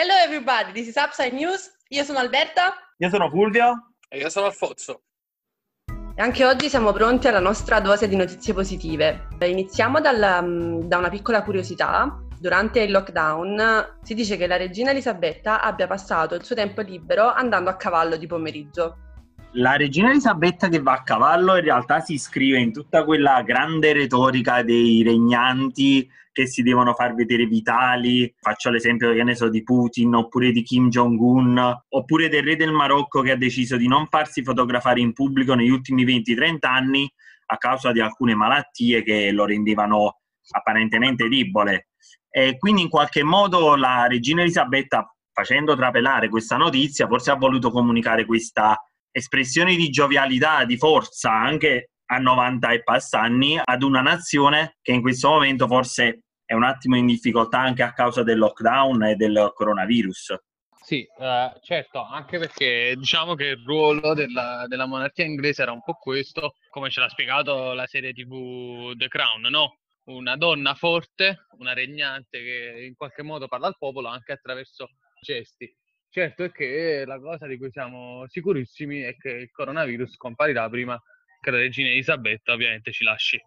Hello everybody, this is Upside News. Io sono Alberta. Io sono Fulvio. E io sono Alfonso. E anche oggi siamo pronti alla nostra dose di notizie positive. Iniziamo dal, mm, da una piccola curiosità. Durante il lockdown si dice che la regina Elisabetta abbia passato il suo tempo libero andando a cavallo di pomeriggio. La regina Elisabetta che va a cavallo in realtà si iscrive in tutta quella grande retorica dei regnanti che si devono far vedere vitali. Faccio l'esempio, che ne so, di Putin oppure di Kim Jong-un oppure del re del Marocco che ha deciso di non farsi fotografare in pubblico negli ultimi 20-30 anni a causa di alcune malattie che lo rendevano apparentemente debole. E quindi in qualche modo la regina Elisabetta, facendo trapelare questa notizia, forse ha voluto comunicare questa espressione di giovialità, di forza, anche a 90 e passa anni, ad una nazione che in questo momento forse è un attimo in difficoltà anche a causa del lockdown e del coronavirus. Sì, eh, certo, anche perché diciamo che il ruolo della, della, monarchia inglese era un po' questo, come ce l'ha spiegato la serie TV The Crown, no? Una donna forte, una regnante che in qualche modo parla al popolo anche attraverso gesti. Certo è che la cosa di cui siamo sicurissimi è che il coronavirus comparirà prima che la regina Elisabetta ovviamente ci lasci.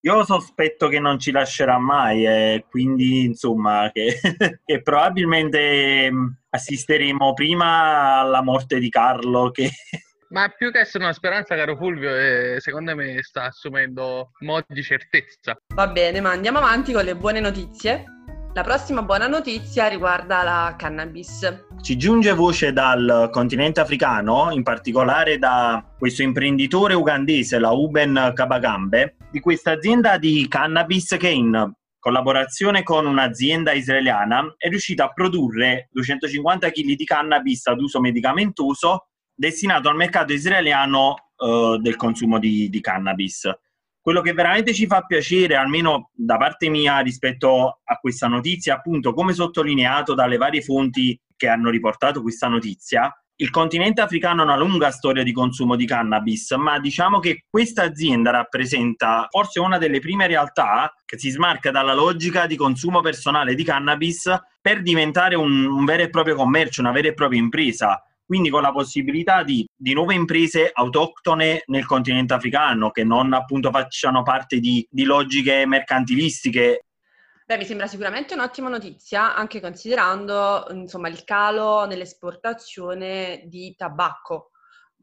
Io sospetto che non ci lascerà mai e quindi insomma che, che probabilmente mm, assisteremo prima alla morte di Carlo che... Ma più che essere una speranza, caro Fulvio, eh, secondo me sta assumendo modi di certezza. Va bene, ma andiamo avanti con le buone notizie. La prossima buona notizia riguarda la cannabis. Ci giunge voce dal continente africano, in particolare da questo imprenditore ugandese, la Uben Kabagambe, di questa azienda di cannabis che in collaborazione con un'azienda israeliana è riuscita a produrre 250 kg di cannabis ad uso medicamentoso destinato al mercato israeliano eh, del consumo di, di cannabis. Quello che veramente ci fa piacere, almeno da parte mia rispetto a questa notizia, appunto, come sottolineato dalle varie fonti che hanno riportato questa notizia, il continente africano ha una lunga storia di consumo di cannabis, ma diciamo che questa azienda rappresenta forse una delle prime realtà che si smarca dalla logica di consumo personale di cannabis per diventare un, un vero e proprio commercio, una vera e propria impresa quindi con la possibilità di, di, nuove imprese autoctone nel continente africano che non appunto facciano parte di, di logiche mercantilistiche. Beh, mi sembra sicuramente un'ottima notizia, anche considerando insomma, il calo nell'esportazione di tabacco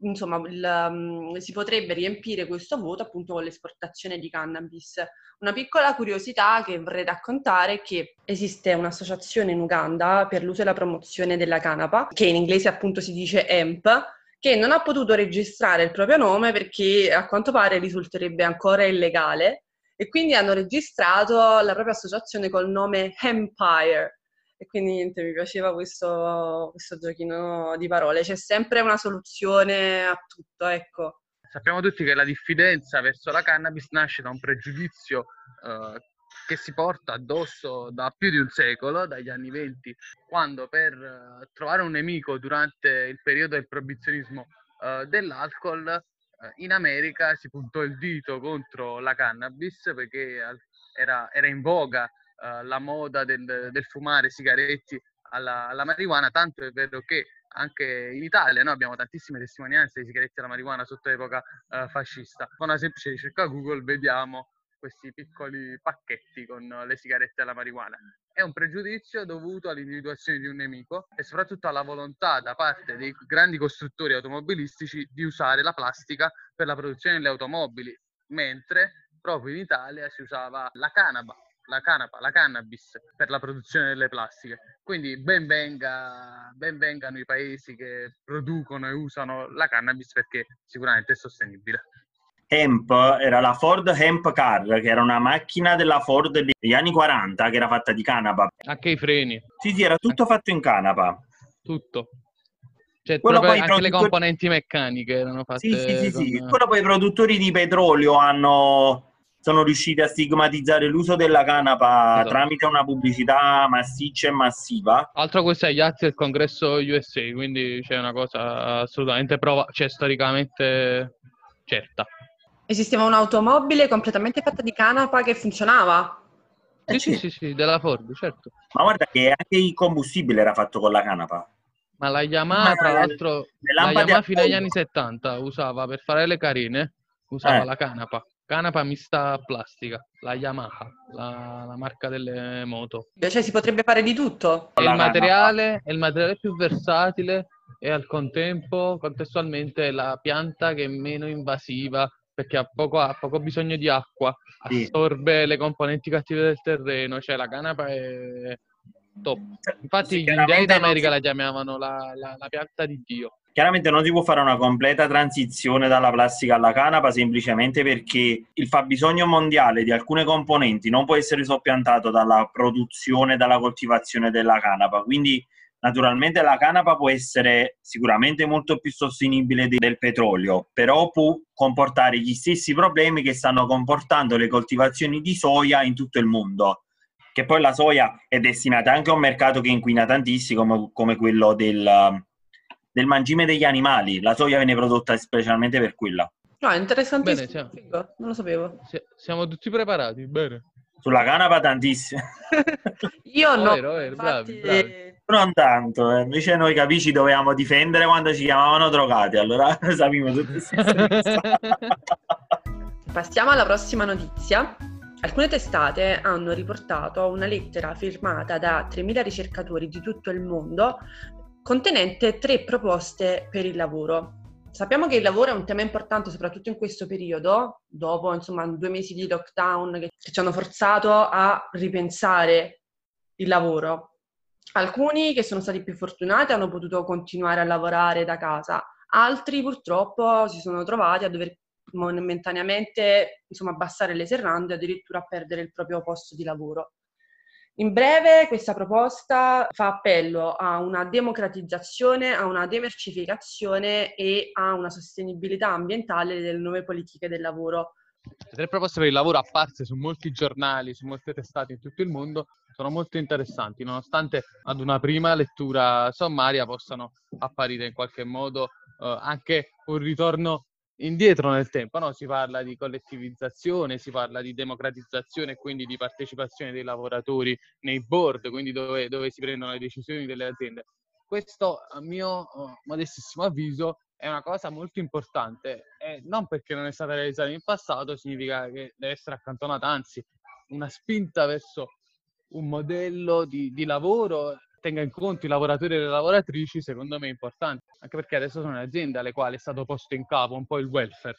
insomma, il, um, si potrebbe riempire questo vuoto appunto con l'esportazione di cannabis. Una piccola curiosità che vorrei raccontare è che esiste un'associazione in Uganda per l'uso e la promozione della canapa, che in inglese appunto si dice EMP, che non ha potuto registrare il proprio nome perché a quanto pare risulterebbe ancora illegale e quindi hanno registrato la propria associazione col nome Empire e quindi niente, mi piaceva questo, questo giochino di parole. C'è sempre una soluzione a tutto, ecco. Sappiamo tutti che la diffidenza verso la cannabis nasce da un pregiudizio eh, che si porta addosso da più di un secolo, dagli anni venti, quando per eh, trovare un nemico durante il periodo del proibizionismo eh, dell'alcol eh, in America si puntò il dito contro la cannabis perché era, era in voga uh, la moda del, del, fumare sigaretti alla, alla, marijuana, tanto è vero che anche in Italia noi abbiamo tantissime testimonianze di sigaretti alla marijuana sotto epoca uh, fascista. Con una semplice ricerca Google vediamo questi piccoli pacchetti con le sigarette alla marijuana. È un pregiudizio dovuto all'individuazione di un nemico e soprattutto alla volontà da parte dei grandi costruttori automobilistici di usare la plastica per la produzione delle automobili, mentre proprio in Italia si usava la canapa la canapa, la cannabis per la produzione delle plastiche. Quindi ben, venga, ben vengano i paesi che producono e usano la cannabis perché sicuramente è sostenibile. Hemp era la Ford Hemp Car, che era una macchina della Ford degli anni 40 che era fatta di canapa. Anche i freni. Sì, sì, era tutto fatto in canapa. Tutto. Cioè, anche produttori... le componenti meccaniche erano fatte. Sì, sì, sì, con... sì. Quello poi i produttori di petrolio hanno sono riusciti a stigmatizzare l'uso della canapa esatto. tramite una pubblicità massiccia e massiva. Altro questo è gli atti del congresso USA, quindi c'è una cosa assolutamente prova, cioè storicamente certa. Esisteva un'automobile completamente fatta di canapa che funzionava? Sì, sì, sì, sì, della Ford, certo. Ma guarda che anche il combustibile era fatto con la canapa. Ma la Yamaha, tra l'altro, la Yamaha fino agli anni 70 usava per fare le carine, usava eh. la canapa. Canapa mista plastica, la Yamaha, la, la marca delle moto. Cioè si potrebbe fare di tutto. È il, materiale, è il materiale più versatile e al contempo, contestualmente, la pianta che è meno invasiva perché ha poco, ha poco bisogno di acqua, assorbe sì. le componenti cattive del terreno, cioè la canapa è top. Infatti gli indiani d'America si... la chiamavano la, la, la pianta di Dio. Chiaramente non si può fare una completa transizione dalla plastica alla canapa semplicemente perché il fabbisogno mondiale di alcune componenti non può essere soppiantato dalla produzione, dalla coltivazione della canapa. Quindi naturalmente la canapa può essere sicuramente molto più sostenibile del petrolio, però può comportare gli stessi problemi che stanno comportando le coltivazioni di soia in tutto il mondo che poi la soia è destinata anche a un mercato che inquina tantissimo come, quello del, del mangime degli animali. La soia viene prodotta specialmente per quella. No, è interessantissimo. Bene, siamo, non lo sapevo. Siamo tutti preparati, bene. Sulla canapa tantissimo. Io no. Vero, vero, bravi, bravi. Non tanto, eh. invece noi capisci dovevamo difendere quando ci chiamavano drogati, allora sappiamo tutti. Passiamo alla prossima notizia. Alcune testate hanno riportato una lettera firmata da 3.000 ricercatori di tutto il mondo contenente tre proposte per il lavoro. Sappiamo che il lavoro è un tema importante soprattutto in questo periodo, dopo insomma due mesi di lockdown che ci hanno forzato a ripensare il lavoro. Alcuni che sono stati più fortunati hanno potuto continuare a lavorare da casa, altri purtroppo si sono trovati a dover momentaneamente insomma, abbassare le serrande, addirittura a perdere il proprio posto di lavoro. In breve, questa proposta fa appello a una democratizzazione, a una demercificazione e a una sostenibilità ambientale delle nuove politiche del lavoro. Le tre proposte per il lavoro apparse su molti giornali, su molte testate in tutto il mondo, sono molto interessanti, nonostante ad una prima lettura sommaria possano apparire in qualche modo eh, anche un ritorno indietro nel tempo, no? si parla di collettivizzazione, si parla di democratizzazione e quindi di partecipazione dei lavoratori nei board, quindi dove, dove si prendono le decisioni delle aziende. Questo, a mio oh, modestissimo avviso, è una cosa molto importante e non perché non è stata realizzata in passato significa che deve essere accantonata, anzi una spinta verso un modello di, di lavoro tenga in conto i lavoratori e le lavoratrici, secondo me è importante, anche perché adesso sono le aziende alle quali è stato posto in capo un po' il welfare.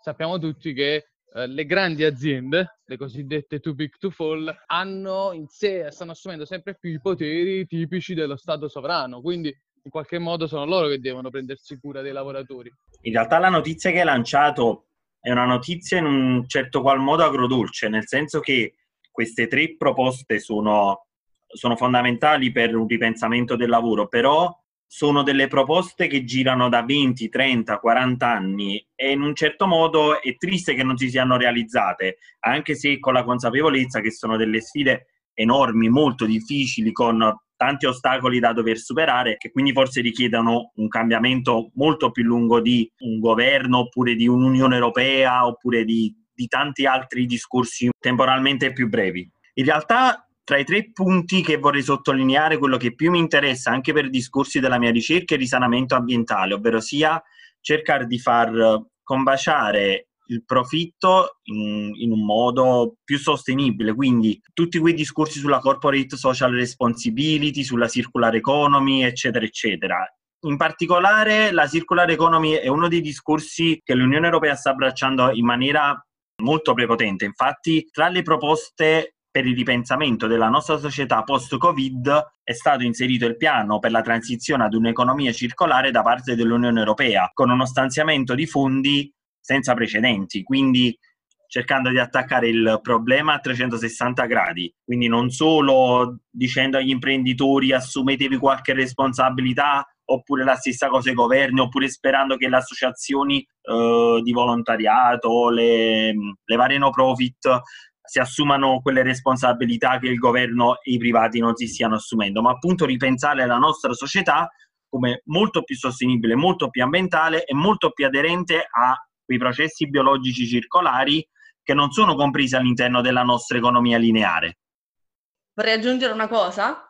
Sappiamo tutti che eh, le grandi aziende, le cosiddette too big to fall, hanno in sé, stanno assumendo sempre più i poteri tipici dello Stato sovrano, quindi in qualche modo sono loro che devono prendersi cura dei lavoratori. In realtà la notizia che hai lanciato è una notizia in un certo qual modo agrodolce, nel senso che queste tre proposte sono sono fondamentali per un ripensamento del lavoro, però sono delle proposte che girano da 20, 30, 40 anni e in un certo modo è triste che non si siano realizzate, anche se con la consapevolezza che sono delle sfide enormi, molto difficili, con tanti ostacoli da dover superare, che quindi forse richiedono un cambiamento molto più lungo di un governo oppure di un'Unione Europea oppure di, di tanti altri discorsi temporalmente più brevi. In realtà tra i tre punti che vorrei sottolineare, quello che più mi interessa anche per discorsi della mia ricerca è il risanamento ambientale, ovvero sia cercare di far combaciare il profitto in, in, un modo più sostenibile, quindi tutti quei discorsi sulla corporate social responsibility, sulla circular economy, eccetera, eccetera. In particolare la circular economy è uno dei discorsi che l'Unione Europea sta abbracciando in maniera molto prepotente. Infatti, tra le proposte per il ripensamento della nostra società post-Covid è stato inserito il piano per la transizione ad un'economia circolare da parte dell'Unione Europea, con uno stanziamento di fondi senza precedenti, quindi cercando di attaccare il problema a 360 gradi, quindi non solo dicendo agli imprenditori assumetevi qualche responsabilità oppure la stessa cosa ai governi, oppure sperando che le associazioni eh, di volontariato, le, le varie no profit si assumano quelle responsabilità che il governo e i privati non si stiano assumendo, ma appunto ripensare la nostra società come molto più sostenibile, molto più ambientale e molto più aderente a quei processi biologici circolari che non sono compresi all'interno della nostra economia lineare. Vorrei aggiungere una cosa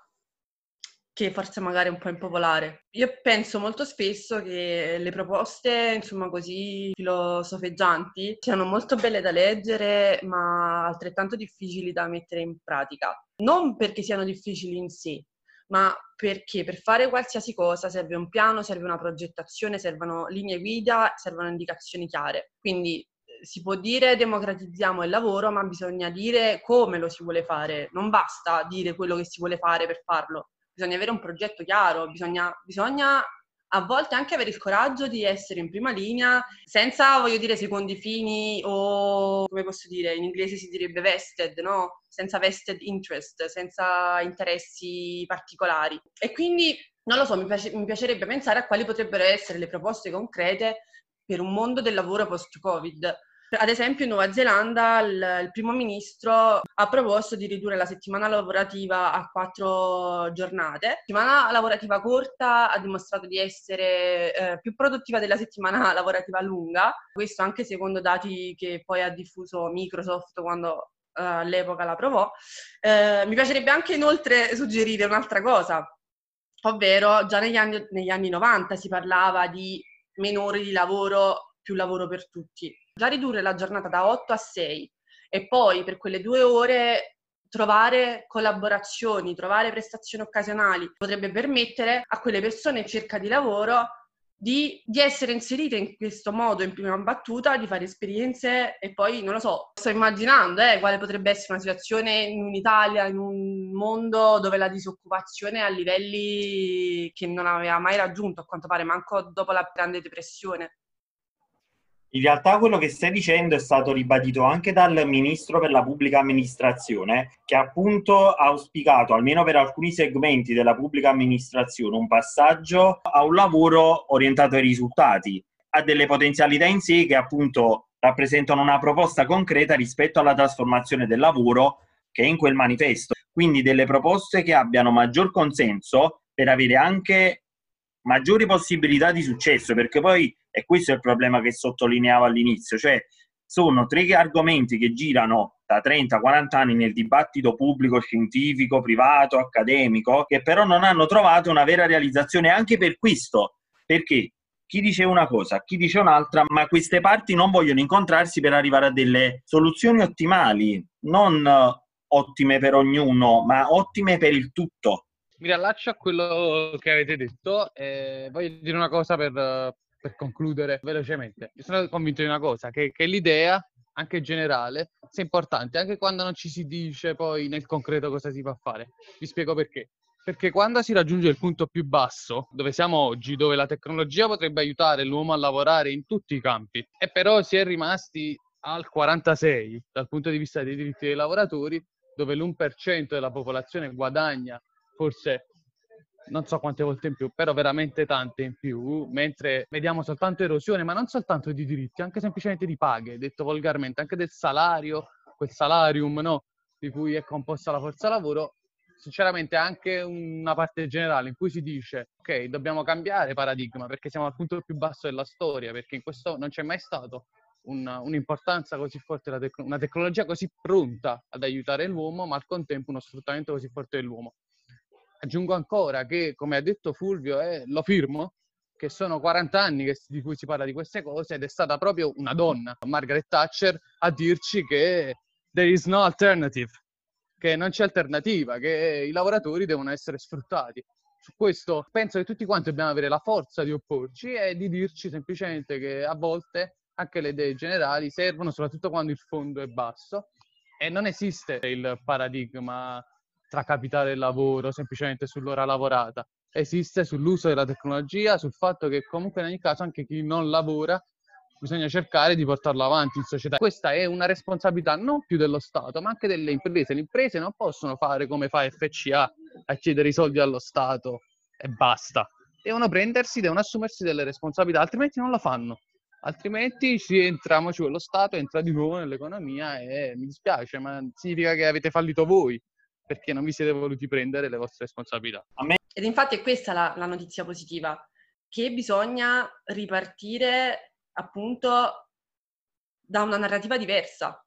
che forse magari è un po' impopolare. Io penso molto spesso che le proposte, insomma, così filosofeggianti siano molto belle da leggere, ma altrettanto difficili da mettere in pratica. Non perché siano difficili in sé, ma perché per fare qualsiasi cosa serve un piano, serve una progettazione, servono linee guida, servono indicazioni chiare. Quindi eh, si può dire democratizziamo il lavoro, ma bisogna dire come lo si vuole fare. Non basta dire quello che si vuole fare per farlo bisogna avere un progetto chiaro, bisogna, bisogna a volte anche avere il coraggio di essere in prima linea senza, voglio dire, secondi fini o, come posso dire, in inglese si direbbe vested, no? Senza vested interest, senza interessi particolari. E quindi, non lo so, mi, piace, mi piacerebbe pensare a quali potrebbero essere le proposte concrete per un mondo del lavoro post-Covid. Ad esempio in Nuova Zelanda il, il, primo ministro ha proposto di ridurre la settimana lavorativa a quattro giornate. La settimana lavorativa corta ha dimostrato di essere eh, più produttiva della settimana lavorativa lunga, questo anche secondo dati che poi ha diffuso Microsoft quando eh, all'epoca la provò. Eh, mi piacerebbe anche inoltre suggerire un'altra cosa, ovvero già negli anni, negli anni 90 si parlava di meno ore di lavoro, più lavoro per tutti già ridurre la giornata da 8 a 6 e poi per quelle due ore trovare collaborazioni, trovare prestazioni occasionali potrebbe permettere a quelle persone in cerca di lavoro di, di, essere inserite in questo modo in prima battuta, di fare esperienze e poi non lo so, sto immaginando eh, quale potrebbe essere una situazione in Italia, in un mondo dove la disoccupazione è a livelli che non aveva mai raggiunto, a quanto pare, manco dopo la grande depressione. In realtà quello che stai dicendo è stato ribadito anche dal ministro per la pubblica amministrazione, che appunto ha auspicato, almeno per alcuni segmenti della pubblica amministrazione, un passaggio a un lavoro orientato ai risultati. Ha delle potenzialità in sé che appunto rappresentano una proposta concreta rispetto alla trasformazione del lavoro che è in quel manifesto. Quindi delle proposte che abbiano maggior consenso per avere anche maggiori possibilità di successo, perché poi e questo è il problema che sottolineavo all'inizio, cioè sono tre argomenti che girano da 30-40 anni nel dibattito pubblico, scientifico, privato, accademico, che però non hanno trovato una vera realizzazione anche per questo. Perché chi dice una cosa, chi dice un'altra, ma queste parti non vogliono incontrarsi per arrivare a delle soluzioni ottimali, non ottime per ognuno, ma ottime per il tutto. Mi riallaccio a quello che avete detto e voglio dire una cosa per, per concludere velocemente, io sono convinto di una cosa, che, che l'idea, anche generale, sia importante, anche quando non ci si dice poi nel concreto cosa si va fare. Vi spiego perché. Perché quando si raggiunge il punto più basso, dove siamo oggi, dove la tecnologia potrebbe aiutare l'uomo a lavorare in tutti i campi, e però si è rimasti al 46 dal punto di vista dei diritti dei lavoratori, dove l'1% della popolazione guadagna forse non so quante volte in più, però veramente tante in più, mentre vediamo soltanto erosione, ma non soltanto di diritti, anche semplicemente di paghe, detto volgarmente, anche del salario, quel salarium no, di cui è composta la forza lavoro, sinceramente anche una parte generale in cui si dice ok, dobbiamo cambiare paradigma perché siamo al punto più basso della storia, perché in questo non c'è mai stato una, un'importanza così forte, tec- una tecnologia così pronta ad aiutare l'uomo, ma al contempo uno sfruttamento così forte dell'uomo. Aggiungo ancora che, come ha detto Fulvio, eh, lo firmo, che sono 40 anni che, di cui si parla di queste cose ed è stata proprio una donna, Margaret Thatcher, a dirci che there is no alternative, che non c'è alternativa, che i lavoratori devono essere sfruttati. Su questo penso che tutti quanti dobbiamo avere la forza di opporci e di dirci semplicemente che a volte anche le idee generali servono soprattutto quando il fondo è basso e non esiste il paradigma tra capitale e lavoro, semplicemente sull'ora lavorata. Esiste sull'uso della tecnologia, sul fatto che comunque in ogni caso anche chi non lavora bisogna cercare di portarlo avanti in società. Questa è una responsabilità non più dello Stato, ma anche delle imprese. Le imprese non possono fare come fa FCA a chiedere i soldi allo Stato e basta. Devono prendersi, devono assumersi delle responsabilità, altrimenti non lo fanno. Altrimenti ci entriamo, ci lo Stato entra di nuovo nell'economia e mi dispiace, ma significa che avete fallito voi perché non vi siete voluti prendere le vostre responsabilità. Ed infatti è questa la, la notizia positiva, che bisogna ripartire appunto da una narrativa diversa.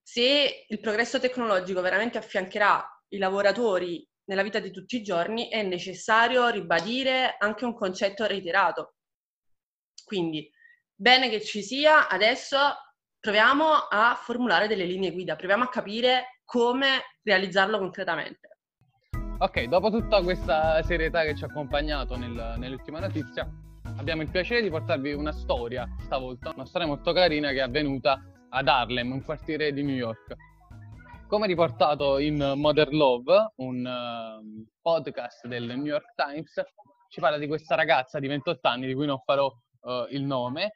Se il progresso tecnologico veramente affiancherà i lavoratori nella vita di tutti i giorni è necessario ribadire anche un concetto reiterato. Quindi, bene che ci sia, adesso proviamo a formulare delle linee guida, proviamo a capire come realizzarlo concretamente. Ok, dopo tutta questa serietà che ci ha accompagnato nel, nell'ultima notizia, abbiamo il piacere di portarvi una storia stavolta, una storia molto carina che è avvenuta ad Harlem, un quartiere di New York. Come riportato in Modern Love, un uh, podcast del New York Times, ci parla di questa ragazza di 28 anni, di cui non farò uh, il nome,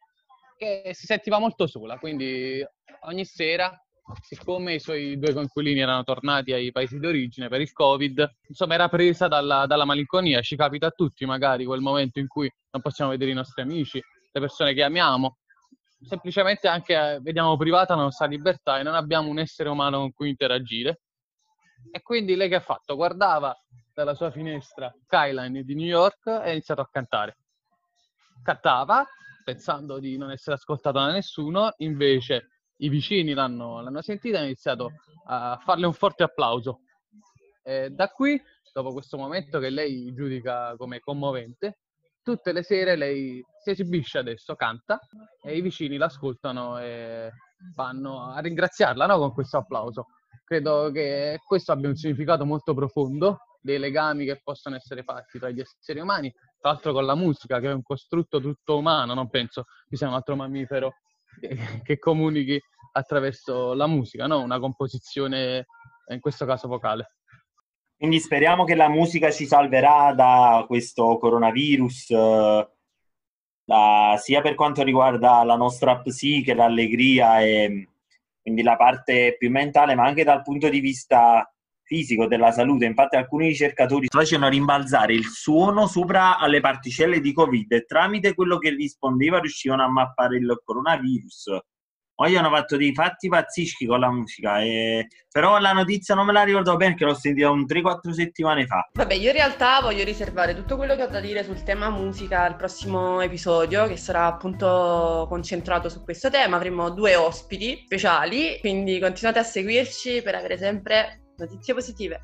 che si sentiva molto sola, quindi ogni sera, siccome i suoi due coinquilini erano tornati ai paesi d'origine per il Covid, insomma era presa dalla, dalla malinconia, ci capita a tutti magari quel momento in cui non possiamo vedere i nostri amici, le persone che amiamo, semplicemente anche eh, vediamo privata la nostra libertà e non abbiamo un essere umano con cui interagire. E quindi lei che ha fatto? Guardava dalla sua finestra skyline di New York e ha iniziato a cantare. Cantava pensando di non essere ascoltata da nessuno, invece i vicini l'hanno, l'hanno sentita e hanno iniziato a farle un forte applauso. E da qui, dopo questo momento che lei giudica come commovente, tutte le sere lei si esibisce adesso, canta e i vicini l'ascoltano e vanno a ringraziarla no, con questo applauso. Credo che questo abbia un significato molto profondo dei legami che possono essere fatti tra gli esseri umani, tra l'altro con la musica che è un costrutto tutto umano, non penso ci sia un altro mammifero che, comunichi attraverso la musica, no? una composizione in questo caso vocale. Quindi speriamo che la musica ci salverà da questo coronavirus, eh, da, sia per quanto riguarda la nostra psiche, l'allegria e quindi la parte più mentale, ma anche dal punto di vista fisico della salute. Infatti alcuni ricercatori facevano rimbalzare il suono sopra alle particelle di Covid e tramite quello che rispondeva riuscivano a mappare il coronavirus. Poi hanno fatto dei fatti pazzeschi con la musica, e... però la notizia non me la ricordo bene perché l'ho sentita un 3-4 settimane fa. Vabbè, io in realtà voglio riservare tutto quello che ho da dire sul tema musica al prossimo episodio, che sarà appunto concentrato su questo tema. Avremo due ospiti speciali, quindi continuate a seguirci per avere sempre notizie positive.